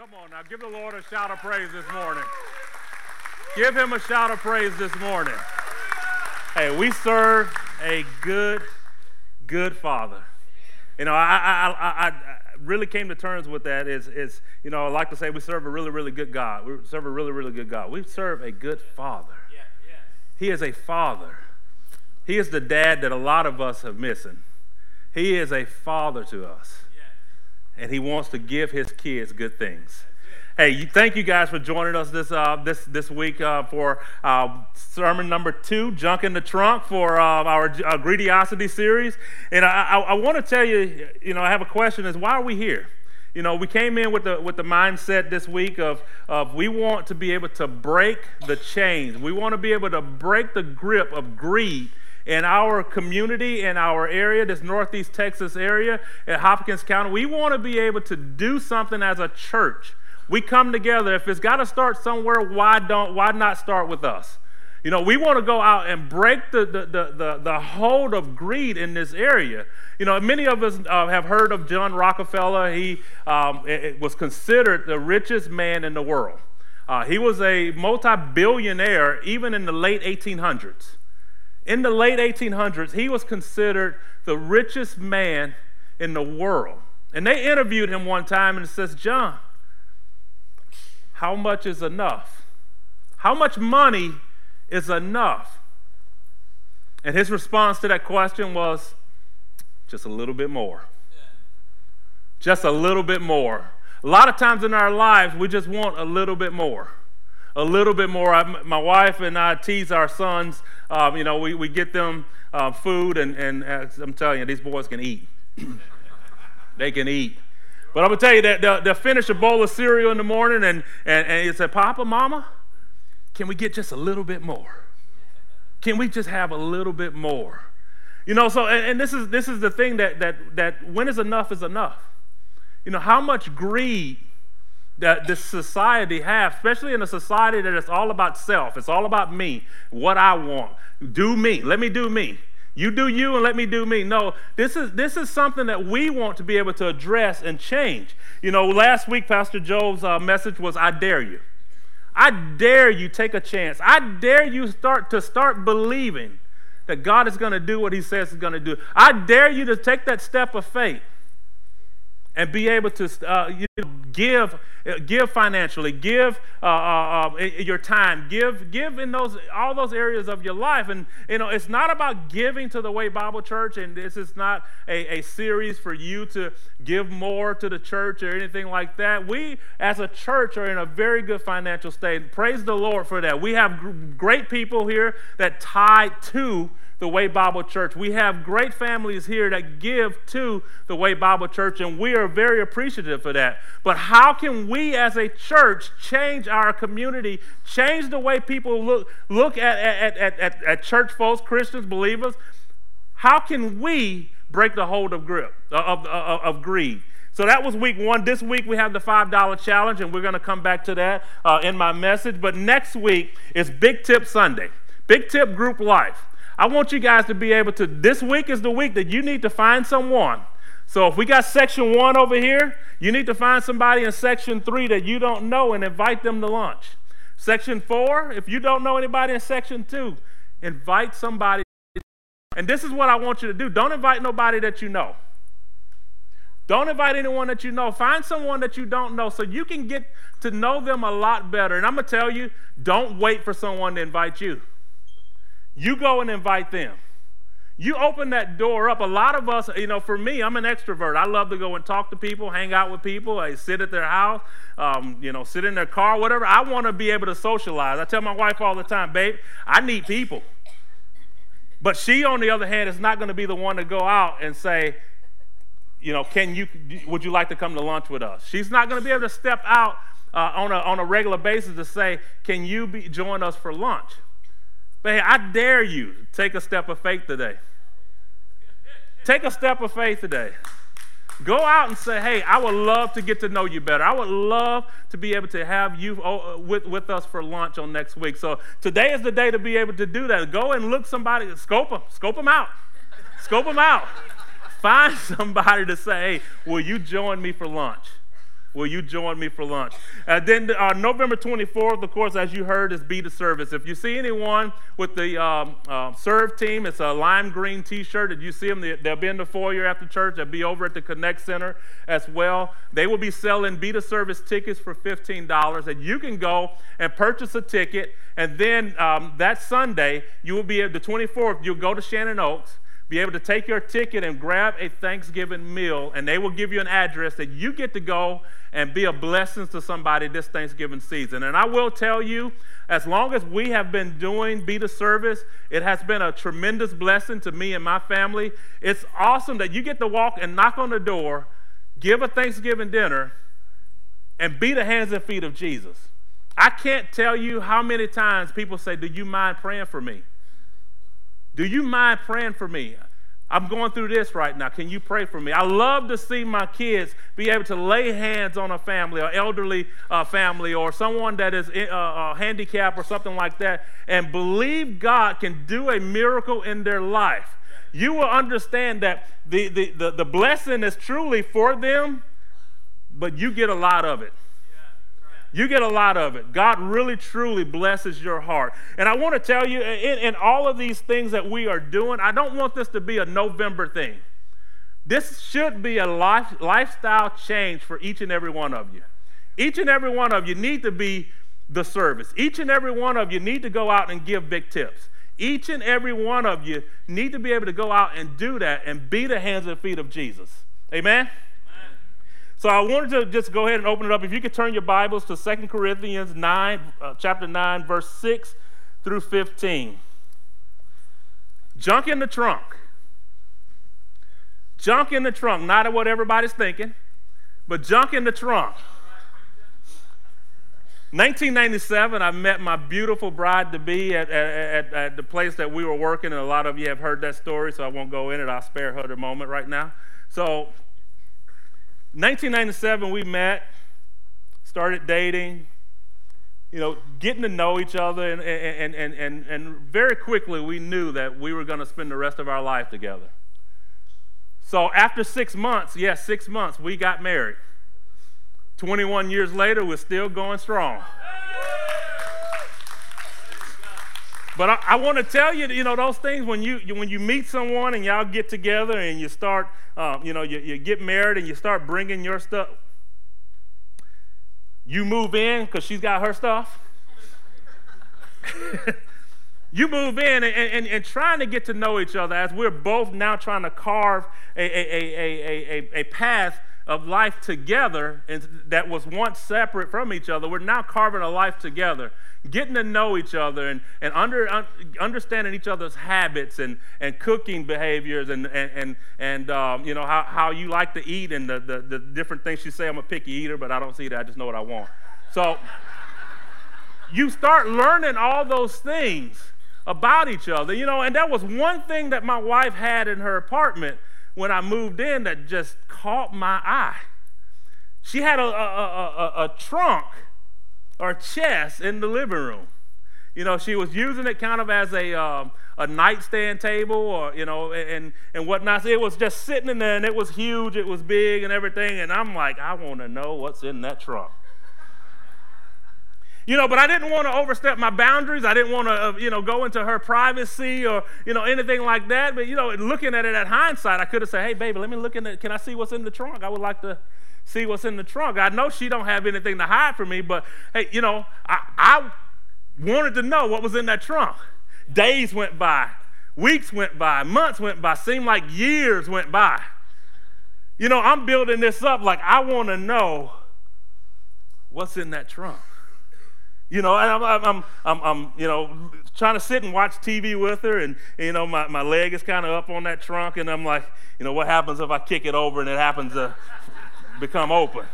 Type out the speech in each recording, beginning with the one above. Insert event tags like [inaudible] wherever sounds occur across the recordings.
Come on now, give the Lord a shout of praise this morning. Give him a shout of praise this morning. Hey, we serve a good, good Father. You know, I, I, I, I really came to terms with that. Is, is you know, I like to say we serve a really, really good God. We serve a really, really good God. We serve a good Father. He is a Father. He is the dad that a lot of us have missing. He is a Father to us and he wants to give his kids good things. Hey, thank you guys for joining us this uh, this this week uh, for uh, sermon number two, "Junk in the Trunk," for uh, our uh, Greedorocity series. And I, I, I want to tell you, you know, I have a question: Is why are we here? You know, we came in with the with the mindset this week of of we want to be able to break the chains. We want to be able to break the grip of greed in our community, in our area, this Northeast Texas area, at Hopkins County, we want to be able to do something as a church. We come together. If it's got to start somewhere, why don't why not start with us? You know, we want to go out and break the, the, the, the, hold of greed in this area. You know, many of us uh, have heard of John Rockefeller. He um, was considered the richest man in the world. Uh, he was a multi billionaire even in the late 1800s. In the late 1800s, he was considered the richest man in the world. And they interviewed him one time and it says, John, how much is enough? How much money is enough? And his response to that question was, just a little bit more. Just a little bit more. A lot of times in our lives, we just want a little bit more a little bit more. I, my wife and I tease our sons. Um, you know, we, we get them uh, food, and, and uh, I'm telling you, these boys can eat. [clears throat] they can eat. But I'm going to tell you that they'll, they'll, finish a bowl of cereal in the morning, and, and, and you say, Papa, Mama, can we get just a little bit more? Can we just have a little bit more? You know, so, and, and this, is, this is the thing that, that, that when is enough is enough. You know, how much greed that this society have, especially in a society that is all about self. It's all about me, what I want. Do me. Let me do me. You do you and let me do me. No, this is this is something that we want to be able to address and change. You know, last week Pastor Joe's uh, message was I dare you. I dare you take a chance. I dare you start to start believing that God is going to do what he says he's going to do. I dare you to take that step of faith and be able to uh, you know, give give financially give uh, uh, uh your time give give in those all those areas of your life. And you know it's not about giving to the way bible church and this is not a, a series for you to give more to the church or anything like that. We as a church are in a very good financial state. Praise the lord for that. We have great people here that tie to the Way Bible Church. We have great families here that give to the Way Bible Church, and we are very appreciative for that. But how can we as a church change our community, change the way people look, look at, at, at, at, at church folks, Christians, believers? How can we break the hold of grip, uh, of, of, of greed? So that was week one. This week we have the $5 challenge, and we're going to come back to that uh, in my message. But next week is Big Tip Sunday, Big Tip Group Life. I want you guys to be able to, this week is the week that you need to find someone. So if we got section one over here, you need to find somebody in section three that you don't know and invite them to lunch. Section four, if you don't know anybody in section two, invite somebody. And this is what I want you to do don't invite nobody that you know. Don't invite anyone that you know. Find someone that you don't know so you can get to know them a lot better. And I'm going to tell you don't wait for someone to invite you. You go and invite them. You open that door up. A lot of us, you know, for me, I'm an extrovert. I love to go and talk to people, hang out with people. I sit at their house, um, you know, sit in their car, whatever. I want to be able to socialize. I tell my wife all the time, babe, I need people. But she, on the other hand, is not going to be the one to go out and say, you know, can you, would you like to come to lunch with us? She's not going to be able to step out uh, on, a, on a regular basis to say, can you be, join us for lunch? But hey, I dare you take a step of faith today. Take a step of faith today. Go out and say, hey, I would love to get to know you better. I would love to be able to have you oh, uh, with, with us for lunch on next week. So today is the day to be able to do that. Go and look somebody, scope them, scope them out. Scope them out. Find [laughs] somebody to say, hey, will you join me for lunch? Will you join me for lunch? And then uh, November 24th, of course, as you heard, is Be the Service. If you see anyone with the um, uh, serve team, it's a lime green t shirt. If you see them, they'll be in the foyer after church. They'll be over at the Connect Center as well. They will be selling Be the Service tickets for $15. And you can go and purchase a ticket. And then um, that Sunday, you will be at the 24th, you'll go to Shannon Oaks be able to take your ticket and grab a Thanksgiving meal, and they will give you an address that you get to go and be a blessing to somebody this Thanksgiving season. And I will tell you, as long as we have been doing Be the Service, it has been a tremendous blessing to me and my family. It's awesome that you get to walk and knock on the door, give a Thanksgiving dinner, and be the hands and feet of Jesus. I can't tell you how many times people say, Do you mind praying for me? Do you mind praying for me? I'm going through this right now. Can you pray for me? I love to see my kids be able to lay hands on a family, or elderly uh, family, or someone that is uh, uh, handicapped or something like that, and believe God can do a miracle in their life. You will understand that the, the, the, the blessing is truly for them, but you get a lot of it. You get a lot of it. God really, truly blesses your heart. And I want to tell you, in, in, all of these things that we are doing, I don't want this to be a November thing. This should be a life, lifestyle change for each and every one of you. Each and every one of you need to be the service. Each and every one of you need to go out and give big tips. Each and every one of you need to be able to go out and do that and be the hands and feet of Jesus. Amen? So I wanted to just go ahead and open it up. If you could turn your Bibles to 2 Corinthians 9, uh, chapter 9, verse 6 through 15. Junk in the trunk. Junk in the trunk. Not what everybody's thinking, but junk in the trunk. 1997, I met my beautiful bride to be at, at, at, the place that we were working, and a lot of you have heard that story, so I won't go in it. I'll spare her the moment right now. So 1997, we met, started dating, you know, getting to know each other, and, and, and, and, and very quickly we knew that we were going to spend the rest of our life together. So after six months, yes, six months, we got married. 21 years later, we're still going strong. But I, I want to tell you, you know, those things when you, when you meet someone and y'all get together and you start, uh, you know, you, you get married and you start bringing your stuff. You move in because she's got her stuff. [laughs] you move in and, and, and, trying to get to know each other as we're both now trying to carve a, a, a, a, a path of life together and that was once separate from each other. We're now carving a life together getting to know each other and, and under, un, understanding each other's habits and, and cooking behaviors and, and, and, and um, you know, how, how you like to eat and the, the, the different things you say. I'm a picky eater, but I don't see that. I just know what I want. So you start learning all those things about each other, you know, and that was one thing that my wife had in her apartment when I moved in that just caught my eye. She had a, a, a, a trunk or chest in the living room. You know, she was using it kind of as a, um, a nightstand table or, you know, and, and whatnot. It was just sitting in there and it was huge, it was big and everything. And I'm like, I want to know what's in that trunk. You know, but I didn't want to overstep my boundaries. I didn't want to, uh, you know, go into her privacy or, you know, anything like that. But, you know, looking at it at hindsight, I could have said, hey, baby, let me look in the, can I see what's in the trunk? I would like to see what's in the trunk. I know she don't have anything to hide from me, but hey, you know, I, I wanted to know what was in that trunk. Days went by, weeks went by, months went by, seemed like years went by. You know, I'm building this up like I want to know what's in that trunk. You know, I'm, I'm, I'm, I'm, you know, trying to sit and watch TV with her, and, you know, my, my leg is kind of up on that trunk, and I'm like, you know, what happens if I kick it over and it happens to become open.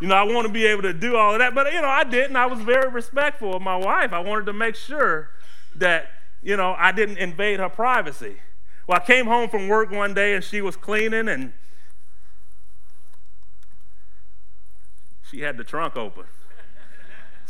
You know, I want to be able to do all of that, but you know, I didn't. I was very respectful of my wife. I wanted to make sure that, you know, I didn't invade her privacy. Well, I came home from work one day and she was cleaning and she had the trunk open.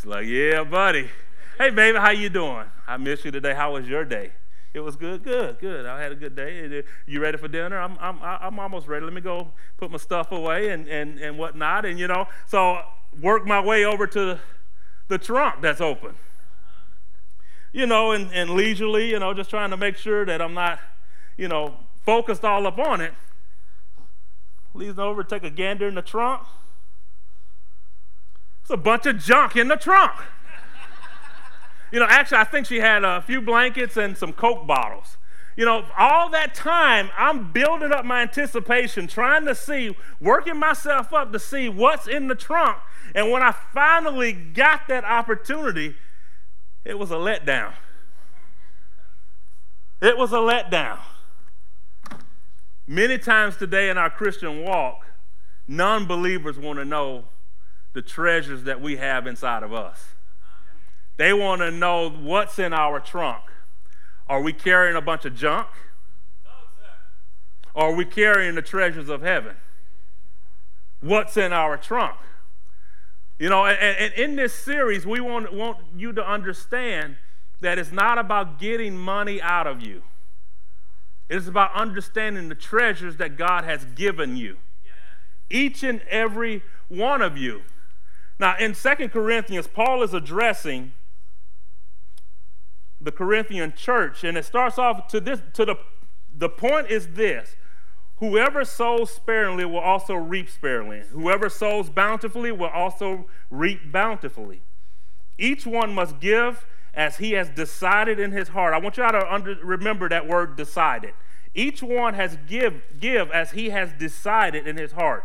It's like, yeah, buddy. Hey, baby, how you doing? I miss you today. How was your day? It was good, good, good. I had a good day. Uh, you ready for dinner? I'm, I'm, I'm almost ready. Let me go put my stuff away and, and, and whatnot. And, you know, so work my way over to the trunk that's open. You know, and, and leisurely, you know, just trying to make sure that I'm not, you know, focused all up on it. Leads over, take a gander in the trunk. It's a bunch of junk in the trunk. You know, actually, I think she had a few blankets and some Coke bottles. You know, all that time, I'm building up my anticipation, trying to see, working myself up to see what's in the trunk. And when I finally got that opportunity, it was a letdown. It was a letdown. Many times today in our Christian walk, non believers want to know the treasures that we have inside of us. They want to know what's in our trunk. Are we carrying a bunch of junk? Or are we carrying the treasures of heaven? What's in our trunk? You know, and, and in this series, we want, want you to understand that it's not about getting money out of you. It's about understanding the treasures that God has given you. Each and every one of you. Now, in Second Corinthians, Paul is addressing the Corinthian church, and it starts off to this to the the point is this whoever sows sparingly will also reap sparingly. Whoever sows bountifully will also reap bountifully. Each one must give as he has decided in his heart. I want you all to under, remember that word decided. Each one has give give as he has decided in his heart,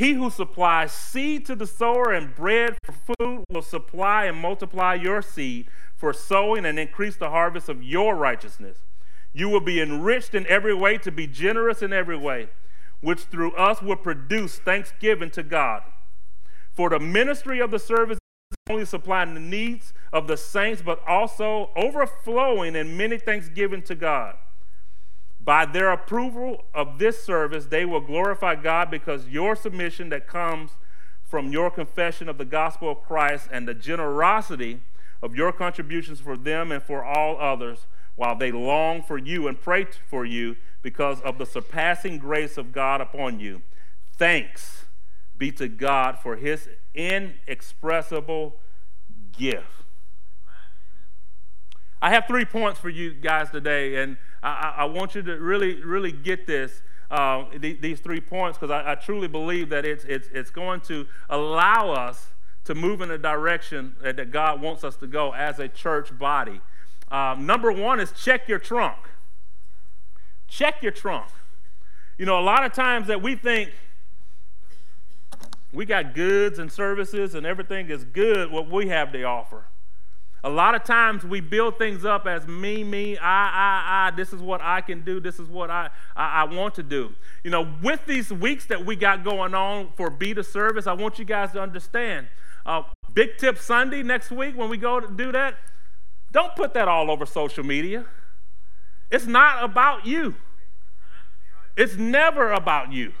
He who supplies seed to the sower and bread for food will supply and multiply your seed for sowing and increase the harvest of your righteousness. You will be enriched in every way to be generous in every way which through us will produce thanksgiving to God. For the ministry of the service is only supplying the needs of the saints, but also overflowing in many thanksgiving to God. By their approval of this service, they will glorify God because your submission that comes from your confession of the gospel of Christ and the generosity of your contributions for them and for all others, while they long for you and pray for you because of the surpassing grace of God upon you. Thanks be to God for his inexpressible gift. I have three points for you guys today, and I, I want you to really, really get this. Uh, these three points because I, I, truly believe that it's, it's, it's going to allow us to move in the direction that God wants us to go as a church body. Um, number one is check your trunk. Check your trunk. You know, a lot of times that we think we got goods and services and everything is good what we have to offer. A lot of times we build things up as me, me, I, I, I. This is what I can do. This is what I, I, I want to do. You know, with these weeks that we got going on for Be the Service, I want you guys to understand. Uh, Big Tip Sunday next week when we go to do that, don't put that all over social media. It's not about you. It's never about you.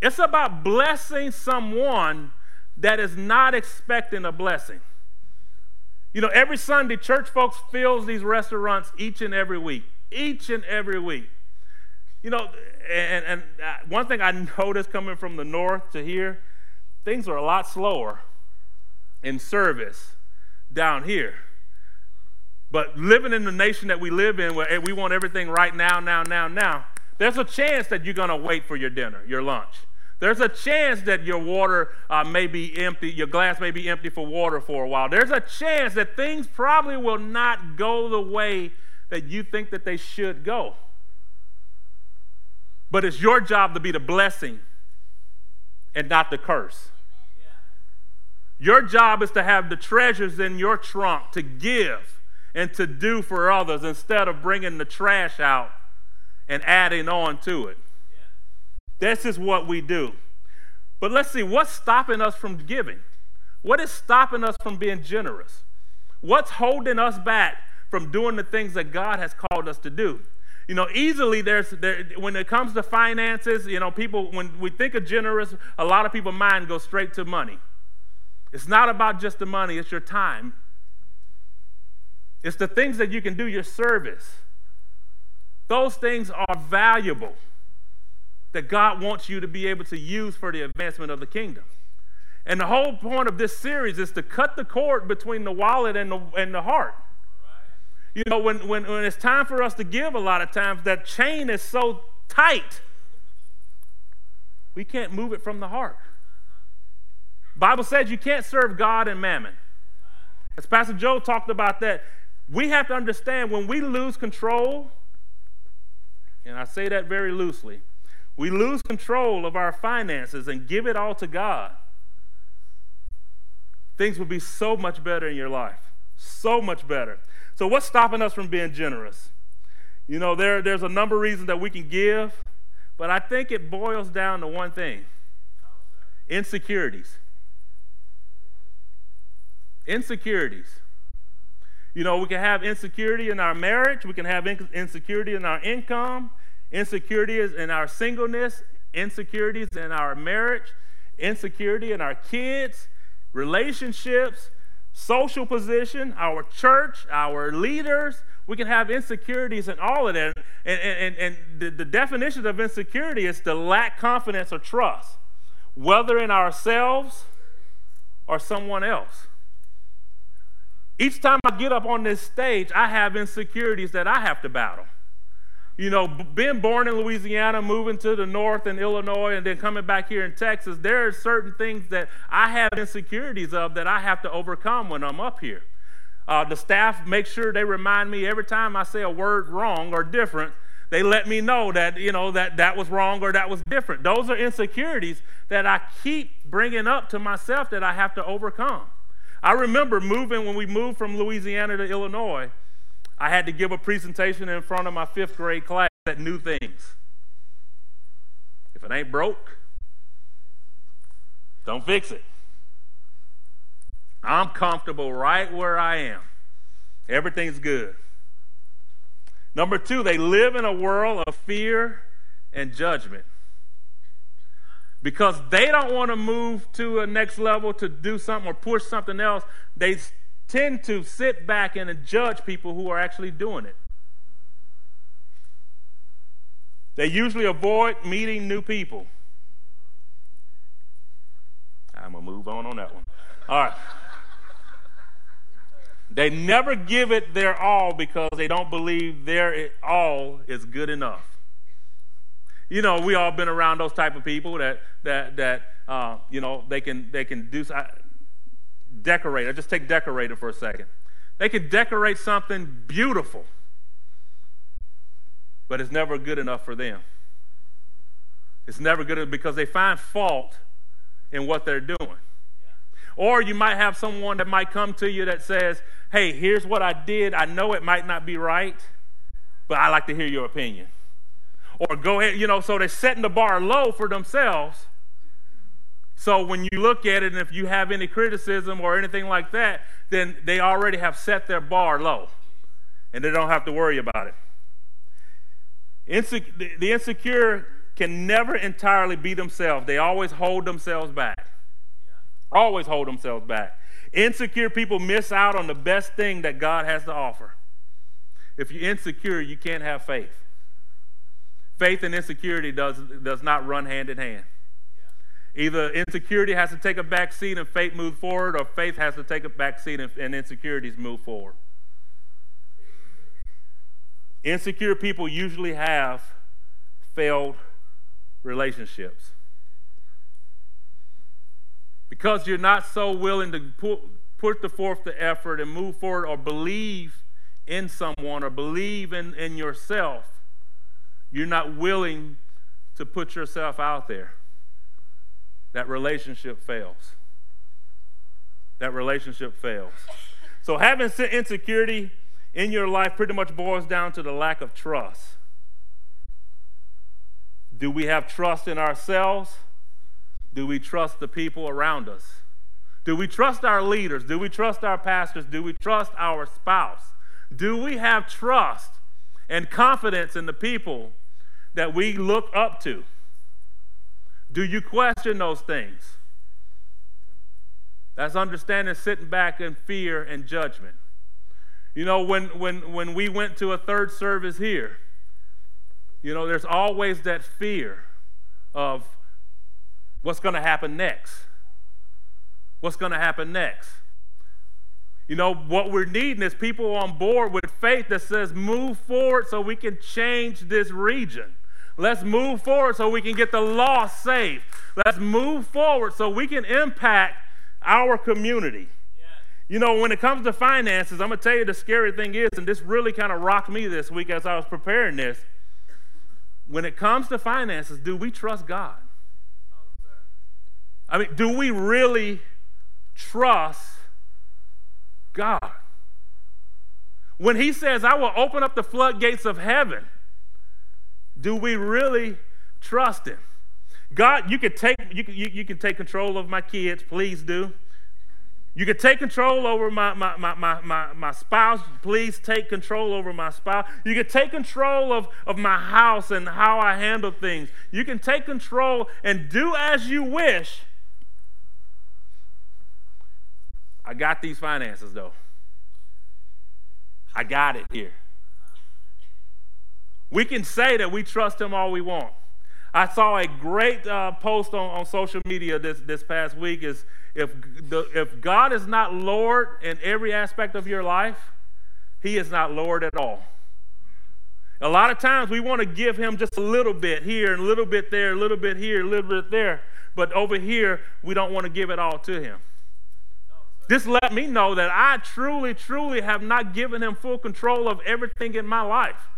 It's about blessing someone that is not expecting a blessing. You know, every Sunday, church folks fills these restaurants each and every week. Each and every week. You know, and, and uh, one thing I noticed coming from the north to here, things are a lot slower in service down here. But living in the nation that we live in, where we want everything right now, now, now, now, there's a chance that you're going to wait for your dinner, your lunch. There's a chance that your water uh, may be empty, your glass may be empty for water for a while. There's a chance that things probably will not go the way that you think that they should go. But it's your job to be the blessing and not the curse. Your job is to have the treasures in your trunk to give and to do for others instead of bringing the trash out and adding on to it. This is what we do. But let's see, what's stopping us from giving? What is stopping us from being generous? What's holding us back from doing the things that God has called us to do? You know, easily there's there, when it comes to finances, you know, people when we think of generous, a lot of people mind goes straight to money. It's not about just the money, it's your time. It's the things that you can do, your service. Those things are valuable that God wants you to be able to use for the advancement of the kingdom. And the whole point of this series is to cut the cord between the wallet and the, and the heart. You know, when, when, when it's time for us to give, a lot of times that chain is so tight, we can't move it from the heart. Bible says you can't serve God and mammon. As Pastor Joe talked about that, we have to understand when we lose control, and I say that very loosely, we lose control of our finances and give it all to God things will be so much better in your life. So much better. So, what's stopping us from being generous? You know, there, there's a number of reasons that we can give, but I think it boils down to one thing insecurities. Insecurities. You know, we can have insecurity in our marriage, we can have insecurity in our income, insecurities in our singleness, insecurities in our marriage, insecurity in our kids, relationships, social position, our church, our leaders. We can have insecurities in all of that. And, and, and the, the definition of insecurity is to lack confidence or trust, whether in ourselves or someone else. Each time I get up on this stage, I have insecurities that I have to battle you know, being born in Louisiana, moving to the north in Illinois, and then coming back here in Texas, there are certain things that I have insecurities of that I have to overcome when I'm up here. Uh, the staff make sure they remind me every time I say a word wrong or different, they let me know that, you know, that that was wrong or that was different. Those are insecurities that I keep bringing up to myself that I have to overcome. I remember moving when we moved from Louisiana to Illinois. I had to give a presentation in front of my fifth grade class that knew things. If it ain't broke, don't fix it. I'm comfortable right where I am. Everything's good. Number two, they live in a world of fear and judgment. Because they don't want to move to a next level to do something or push something else, they tend to sit back and judge people who are actually doing it. They usually avoid meeting new people. I'm going to move on on that one. All right. They never give it their all because they don't believe their all is good enough. You know, we all been around those type of people that that that uh, you know they can they can do. I just take decorator for a second. They can decorate something beautiful, but it's never good enough for them. It's never good enough because they find fault in what they're doing. Or you might have someone that might come to you that says, Hey, here's what I did. I know it might not be right, but I like to hear your opinion. Or go ahead, you know, so they're setting the bar low for themselves so when you look at it, and if you have any criticism or anything like that, then they already have set their bar low, and they don't have to worry about it. The insecure can never entirely be themselves. They always hold themselves back. Always hold themselves back. Insecure people miss out on the best thing that God has to offer. If you're insecure, you can't have faith. Faith and insecurity does, does not run hand in hand. Either insecurity has to take a back seat and faith moves forward, or faith has to take a back seat and, and insecurities move forward. Insecure people usually have failed relationships. Because you're not so willing to put, put the forth the effort and move forward or believe in someone or believe in, in yourself, you're not willing to put yourself out there that relationship fails. That relationship fails. So, having insecurity in your life pretty much boils down to the lack of trust. Do we have trust in ourselves Do we trust the people around us? Do we trust our leaders? Do we trust our pastors? Do we trust our spouse? Do we have trust and confidence in the people that we look up to? Do you question those things? That's understanding sitting back in fear and judgment. You know, when, when, when we went to a third service here, you know, there's always that fear of what's going to happen next. What's going to happen next? You know, what we're needing is people on board with faith that says, move forward so we can change this region. Let's move forward so we can get the lost saved. Let's move forward so we can impact our community. You know, when it comes to finances, I'm going to tell you the scary thing is, and this really kind of rocked me this week as I was preparing this. When it comes to finances, do we trust God? I mean, do we really trust God? When He says, I will open up the floodgates of heaven, do we really trust Him? God, you can take, you can, you, you can take control of my kids, please do. You can take control over my, my, my, my, my, my, spouse. Please take control over my spouse. You can take control of, of my house and how I handle things. You can take control and do as you wish. I got these finances, though. I got it here. We can say that we trust Him all we want. I saw a great uh, post on, on social media this, this past week is if, the, if God is not Lord in every aspect of your life, He is not Lord at all. A lot of times we want to give Him just a little bit here and a little bit there, a little bit here, a little bit there. But over here, we don't want to give it all to Him. This let me know that I truly, truly have not given Him full control of everything in my life.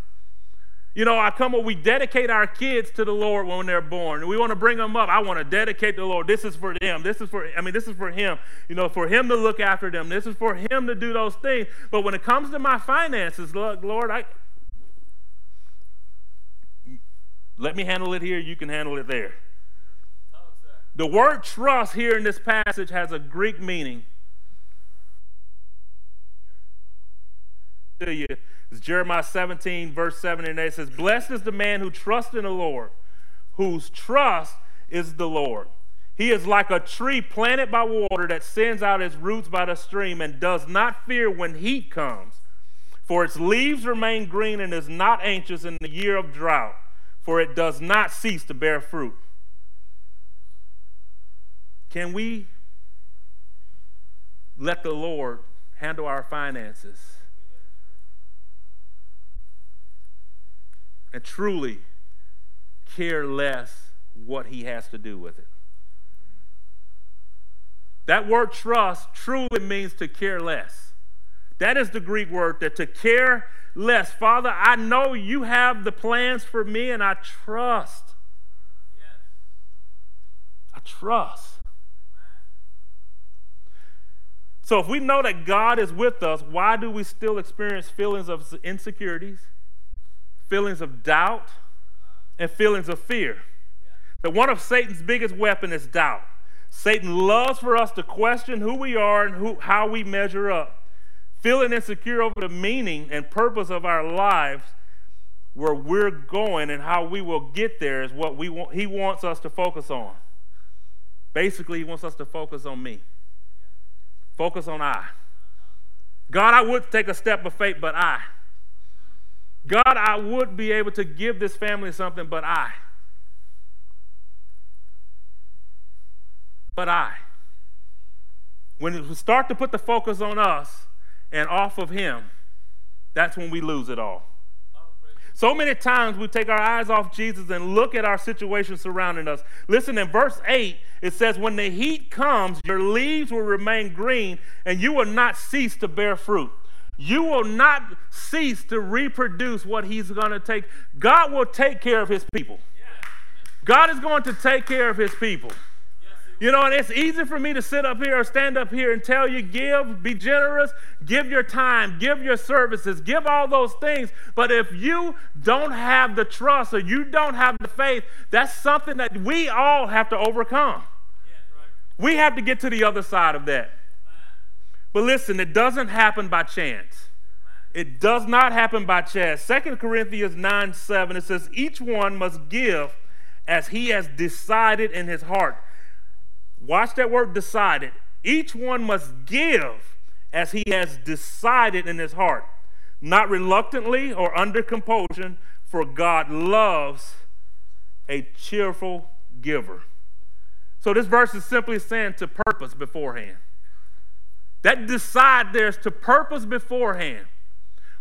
You know, I come up, we dedicate our kids to the Lord when they're born. We want to bring them up. I want to dedicate the Lord. This is for them. This is for, I mean, this is for Him. You know, for Him to look after them. This is for Him to do those things. But when it comes to my finances, look, Lord, I, let me handle it here. You can handle it there. The word trust here in this passage has a Greek meaning. To you it's Jeremiah 17, verse 7 and 8 it says, Blessed is the man who trusts in the Lord, whose trust is the Lord. He is like a tree planted by water that sends out its roots by the stream and does not fear when heat comes. For its leaves remain green and is not anxious in the year of drought, for it does not cease to bear fruit. Can we let the Lord handle our finances? And truly care less what he has to do with it. That word trust truly means to care less. That is the Greek word that to care less. Father, I know you have the plans for me and I trust. Yes. I trust. So if we know that God is with us, why do we still experience feelings of insecurities? Feelings of doubt, and feelings of fear. That one of Satan's biggest weapons is doubt. Satan loves for us to question who we are and who, how we measure up. Feeling insecure over the meaning and purpose of our lives, where we're going and how we will get there, is what we want, he wants us to focus on. Basically, he wants us to focus on me. Focus on I. God, I would take a step of faith, but I. God, I would be able to give this family something, but I. But I. When we start to put the focus on us and off of Him, that's when we lose it all. So many times we take our eyes off Jesus and look at our situation surrounding us. Listen, in verse 8, it says, When the heat comes, your leaves will remain green, and you will not cease to bear fruit you will not cease to reproduce what he's going to take. God will take care of his people. God is going to take care of his people. You know, and it's easy for me to sit up here or stand up here and tell you, give, be generous, give your time, give your services, give all those things. But if you don't have the trust or you don't have the faith, that's something that we all have to overcome. We have to get to the other side of that. But listen, it doesn't happen by chance. It does not happen by chance. 2 Corinthians 9 7, it says, Each one must give as he has decided in his heart. Watch that word decided. Each one must give as he has decided in his heart, not reluctantly or under compulsion, for God loves a cheerful giver. So this verse is simply saying to purpose beforehand. That decide there's to purpose beforehand.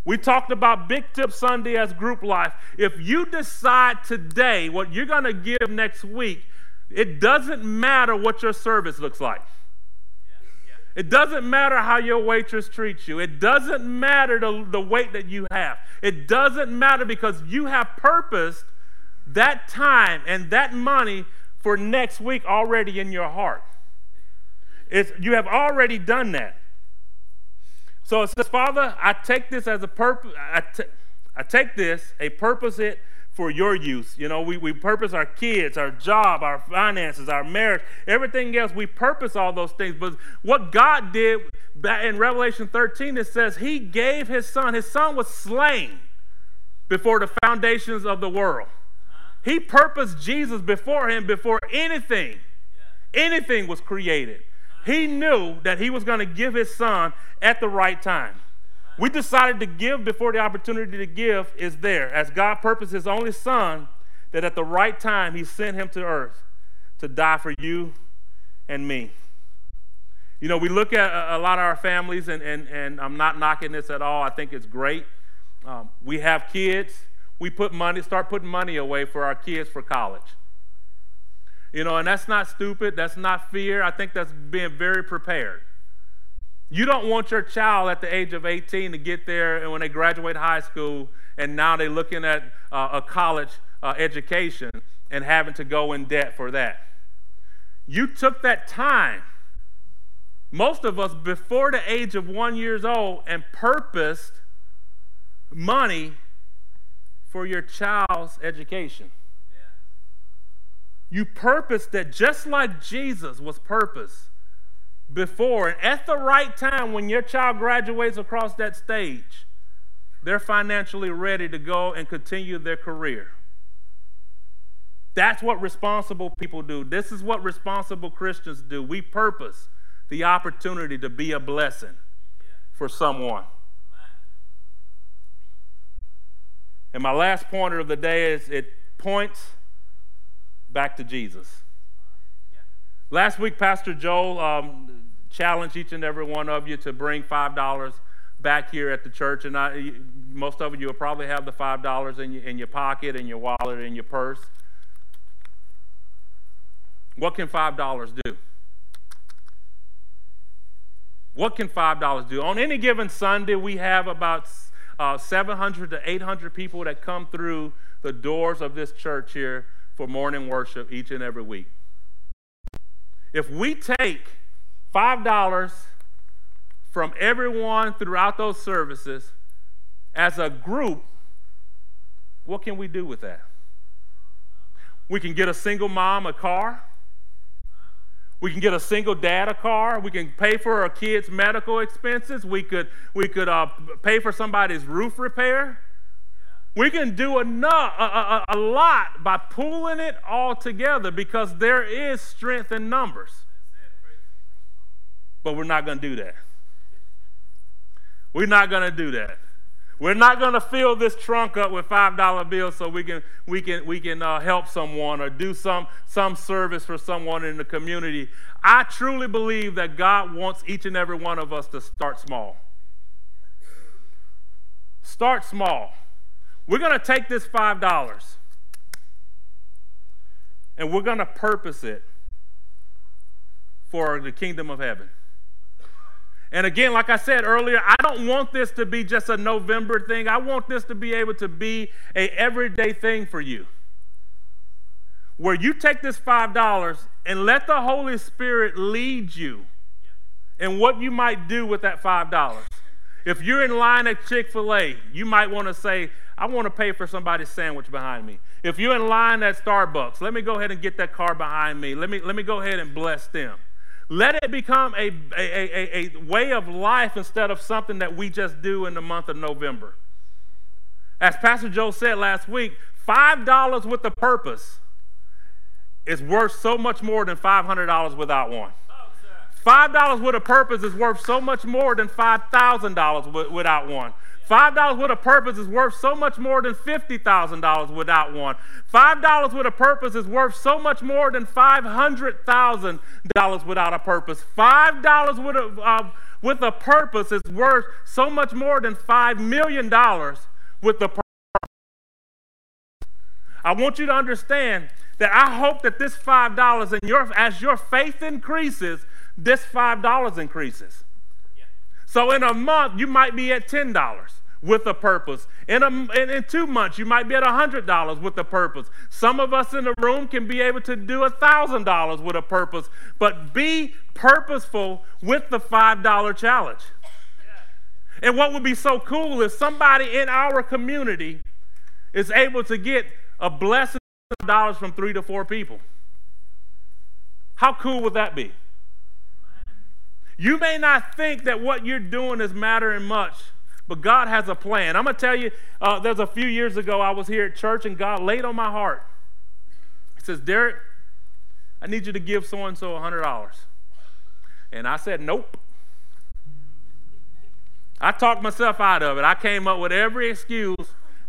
We talked about Big Tip Sunday as group life. If you decide today what you're going to give next week, it doesn't matter what your service looks like. It doesn't matter how your waitress treats you. It doesn't matter the, the weight that you have. It doesn't matter because you have purposed that time and that money for next week already in your heart. It's, you have already done that. So it says, Father, I take this as a purpose. I, t- I take this, a purpose it for your use. You know, we, we purpose our kids, our job, our finances, our marriage, everything else. We purpose all those things. But what God did in Revelation 13, it says He gave His Son. His Son was slain before the foundations of the world. He purposed Jesus before Him before anything, anything was created. He knew that he was going to give his son at the right time. We decided to give before the opportunity to give is there. As God purposed his only son, that at the right time he sent him to earth to die for you and me. You know, we look at a lot of our families, and, and, and I'm not knocking this at all. I think it's great. Um, we have kids. We put money, start putting money away for our kids for college. You know, and that's not stupid. That's not fear. I think that's being very prepared. You don't want your child at the age of 18 to get there and when they graduate high school and now they're looking at uh, a college uh, education and having to go in debt for that. You took that time, most of us before the age of one years old, and purposed money for your child's education. You purpose that just like Jesus was purpose before, and at the right time when your child graduates across that stage, they're financially ready to go and continue their career. That's what responsible people do. This is what responsible Christians do. We purpose the opportunity to be a blessing for someone. And my last pointer of the day is it points back to Jesus. Last week, Pastor Joel um, challenged each and every one of you to bring $5 back here at the church. And I, most of you will probably have the $5 in your, in your pocket, in your wallet, in your purse. What can $5 do? What can $5 do? On any given Sunday, we have about uh, 700 to 800 people that come through the doors of this church here for morning worship each and every week. If we take $5 from everyone throughout those services as a group, what can we do with that? We can get a single mom a car. We can get a single dad a car. We can pay for our kids' medical expenses. We could, we could uh, pay for somebody's roof repair. We can do enough, a, a, a lot by pulling it all together because there is strength in numbers. But we're not going to do that. We're not going to do that. We're not going to fill this trunk up with five dollar bills so we can we can we can uh, help someone or do some some service for someone in the community. I truly believe that God wants each and every one of us to start small. Start small. We're going to take this $5 and we're going to purpose it for the kingdom of heaven. And again, like I said earlier, I don't want this to be just a November thing. I want this to be able to be a everyday thing for you. Where you take this $5 and let the Holy Spirit lead you in what you might do with that $5. If you're in line at Chick fil A, you might want to say, I want to pay for somebody's sandwich behind me. If you're in line at Starbucks, let me go ahead and get that car behind me. Let me, let me go ahead and bless them. Let it become a, a, a, a, way of life instead of something that we just do in the month of November. As Pastor Joe said last week, $5 with a purpose is worth so much more than $500 without one. $5 with a purpose is worth so much more than $5,000 without one. $5 with a purpose is worth so much more than $50,000 without one. $5 with a purpose is worth so much more than $500,000 without a purpose. $5 with a, uh, with a purpose is worth so much more than $5 million with the purpose. I want you to understand that I hope that this $5 and your, as your faith increases, this $5 increases. Yeah. So in a month, you might be at $10 with a purpose. In, a, in, in two months, you might be at $100 with a purpose. Some of us in the room can be able to do $1,000 with a purpose, but be purposeful with the $5 challenge. Yeah. And what would be so cool is somebody in our community is able to get a blessing of dollars from three to four people. How cool would that be? You may not think that what you're doing is mattering much, but God has a plan. I'm going to tell you, uh, there's a few years ago, I was here at church and God laid on my heart. He says, Derrick, I need you to give so and so $100. And I said, Nope. I talked myself out of it. I came up with every excuse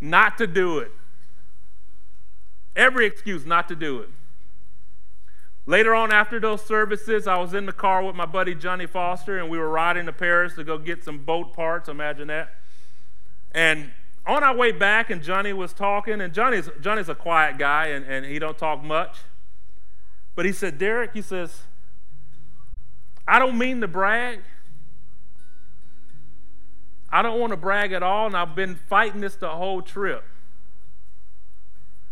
not to do it. Every excuse not to do it. Later on, after those services, I was in the car with my buddy Johnny Foster, and we were riding to Paris to go get some boat parts. Imagine that. And on our way back, and Johnny was talking, and Johnny's, Johnny's a quiet guy, and, and he don't talk much. But he said, Derrick, he says, I don't mean to brag. I don't want to brag at all, and I've been fighting this the whole trip.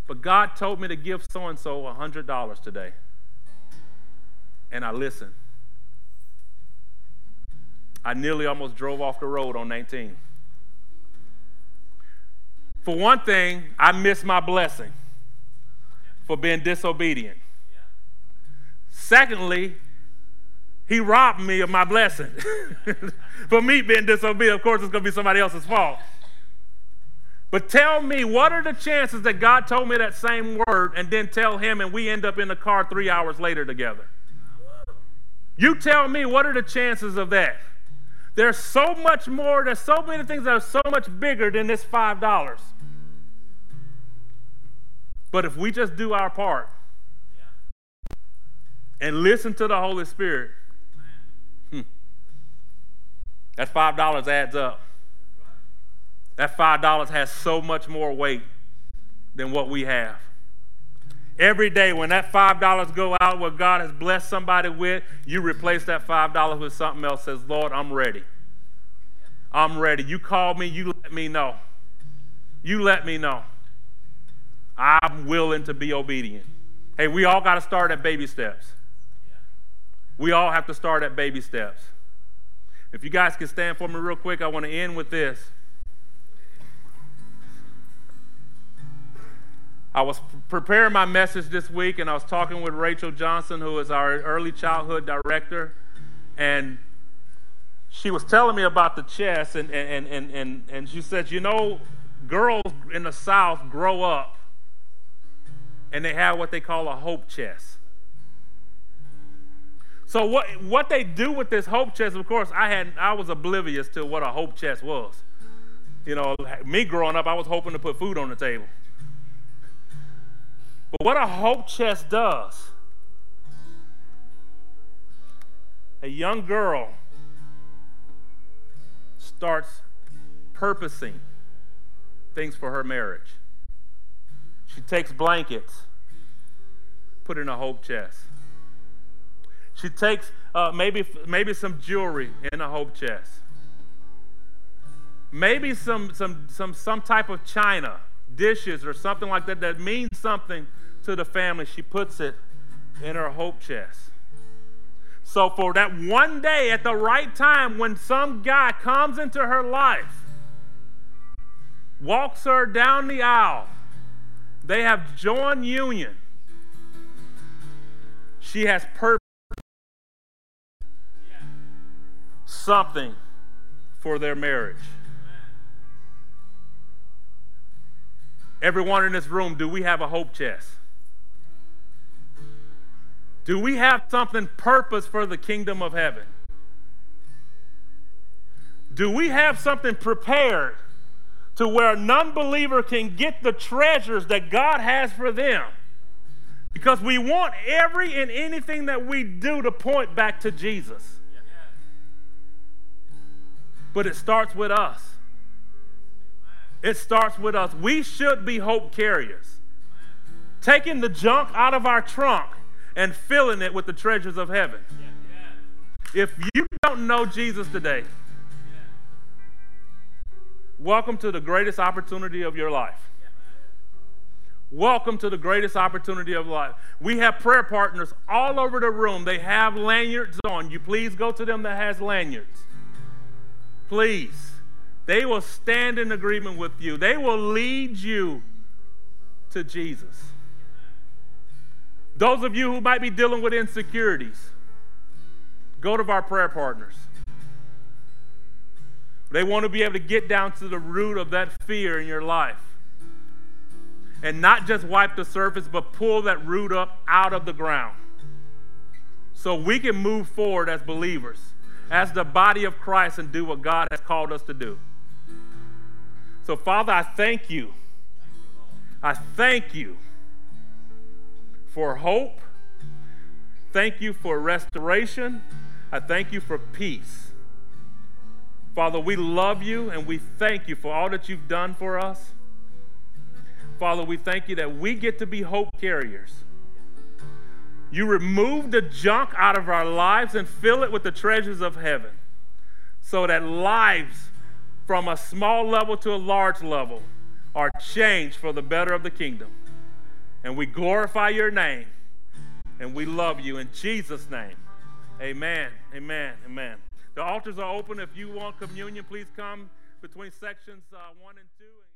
But God told me to give so and so $100 today and I listened. I nearly almost drove off the road on 19. For one thing, I missed my blessing for being disobedient. Secondly, he robbed me of my blessing. [laughs] for me being disobedient, of course, it's going to be somebody else's fault. But tell me, what are the chances that God told me that same word and then tell him and we end up in the car three hours later together? You tell me, what are the chances of that? There's so much more, there's so many things that are so much bigger than this $5. But if we just do our part and listen to the Holy Spirit, hmm, that $5 adds up. That $5 has so much more weight than what we have. Every day when that $5 go out, what God has blessed somebody with, you replace that $5 with something else. Says, Lord, I'm ready. I'm ready. You call me, you let me know. You let me know. I'm willing to be obedient. Hey, we all got to start at baby steps. We all have to start at baby steps. If you guys can stand for me real quick, I want to end with this. I was preparing my message this week and I was talking with Rachel Johnson, who is our early childhood director. And she was telling me about the chess, and, and, and, and, and she said, You know, girls in the South grow up and they have what they call a hope chest. So what what they do with this hope chest, of course, I had I was oblivious to what a hope chest was. You know, me growing up, I was hoping to put food on the table. But what a hope chest does, a young girl starts purposing things for her marriage. She takes blankets, put in a hope chest. She takes uh, maybe, maybe some jewelry in a hope chest. Maybe some, some, some, some type of china, dishes, or something like that that means something to the family, she puts it in her hope chest. So, for that one day at the right time, when some guy comes into her life, walks her down the aisle, they have joined union. She has purpose something for their marriage. Everyone in this room, do we have a hope chest? Do we have something purpose for the kingdom of heaven? Do we have something prepared to where a non believer can get the treasures that God has for them? Because we want every and anything that we do to point back to Jesus. But it starts with us. It starts with us. We should be hope carriers. Taking the junk out of our trunk and filling it with the treasures of heaven. If you don't know Jesus today, welcome to the greatest opportunity of your life. Welcome to the greatest opportunity of life. We have prayer partners all over the room. They have lanyards on. You please go to them that has lanyards. Please. They will stand in agreement with you. They will lead you to Jesus. Those of you who might be dealing with insecurities, go to our prayer partners. They want to be able to get down to the root of that fear in your life and not just wipe the surface, but pull that root up out of the ground so we can move forward as believers, as the body of Christ, and do what God has called us to do. So, Father, I thank you. I thank you for hope. Thank you for restoration. I thank you for peace. Father, we love you and we thank you for all that you've done for us. Father, we thank you that we get to be hope carriers. You remove the junk out of our lives and fill it with the treasures of heaven so that lives from a small level to a large level are changed for the better of the kingdom. And we glorify your name and we love you in Jesus' name. Amen. Amen. Amen. The altars are open. If you want communion, please come between sections uh, one and two.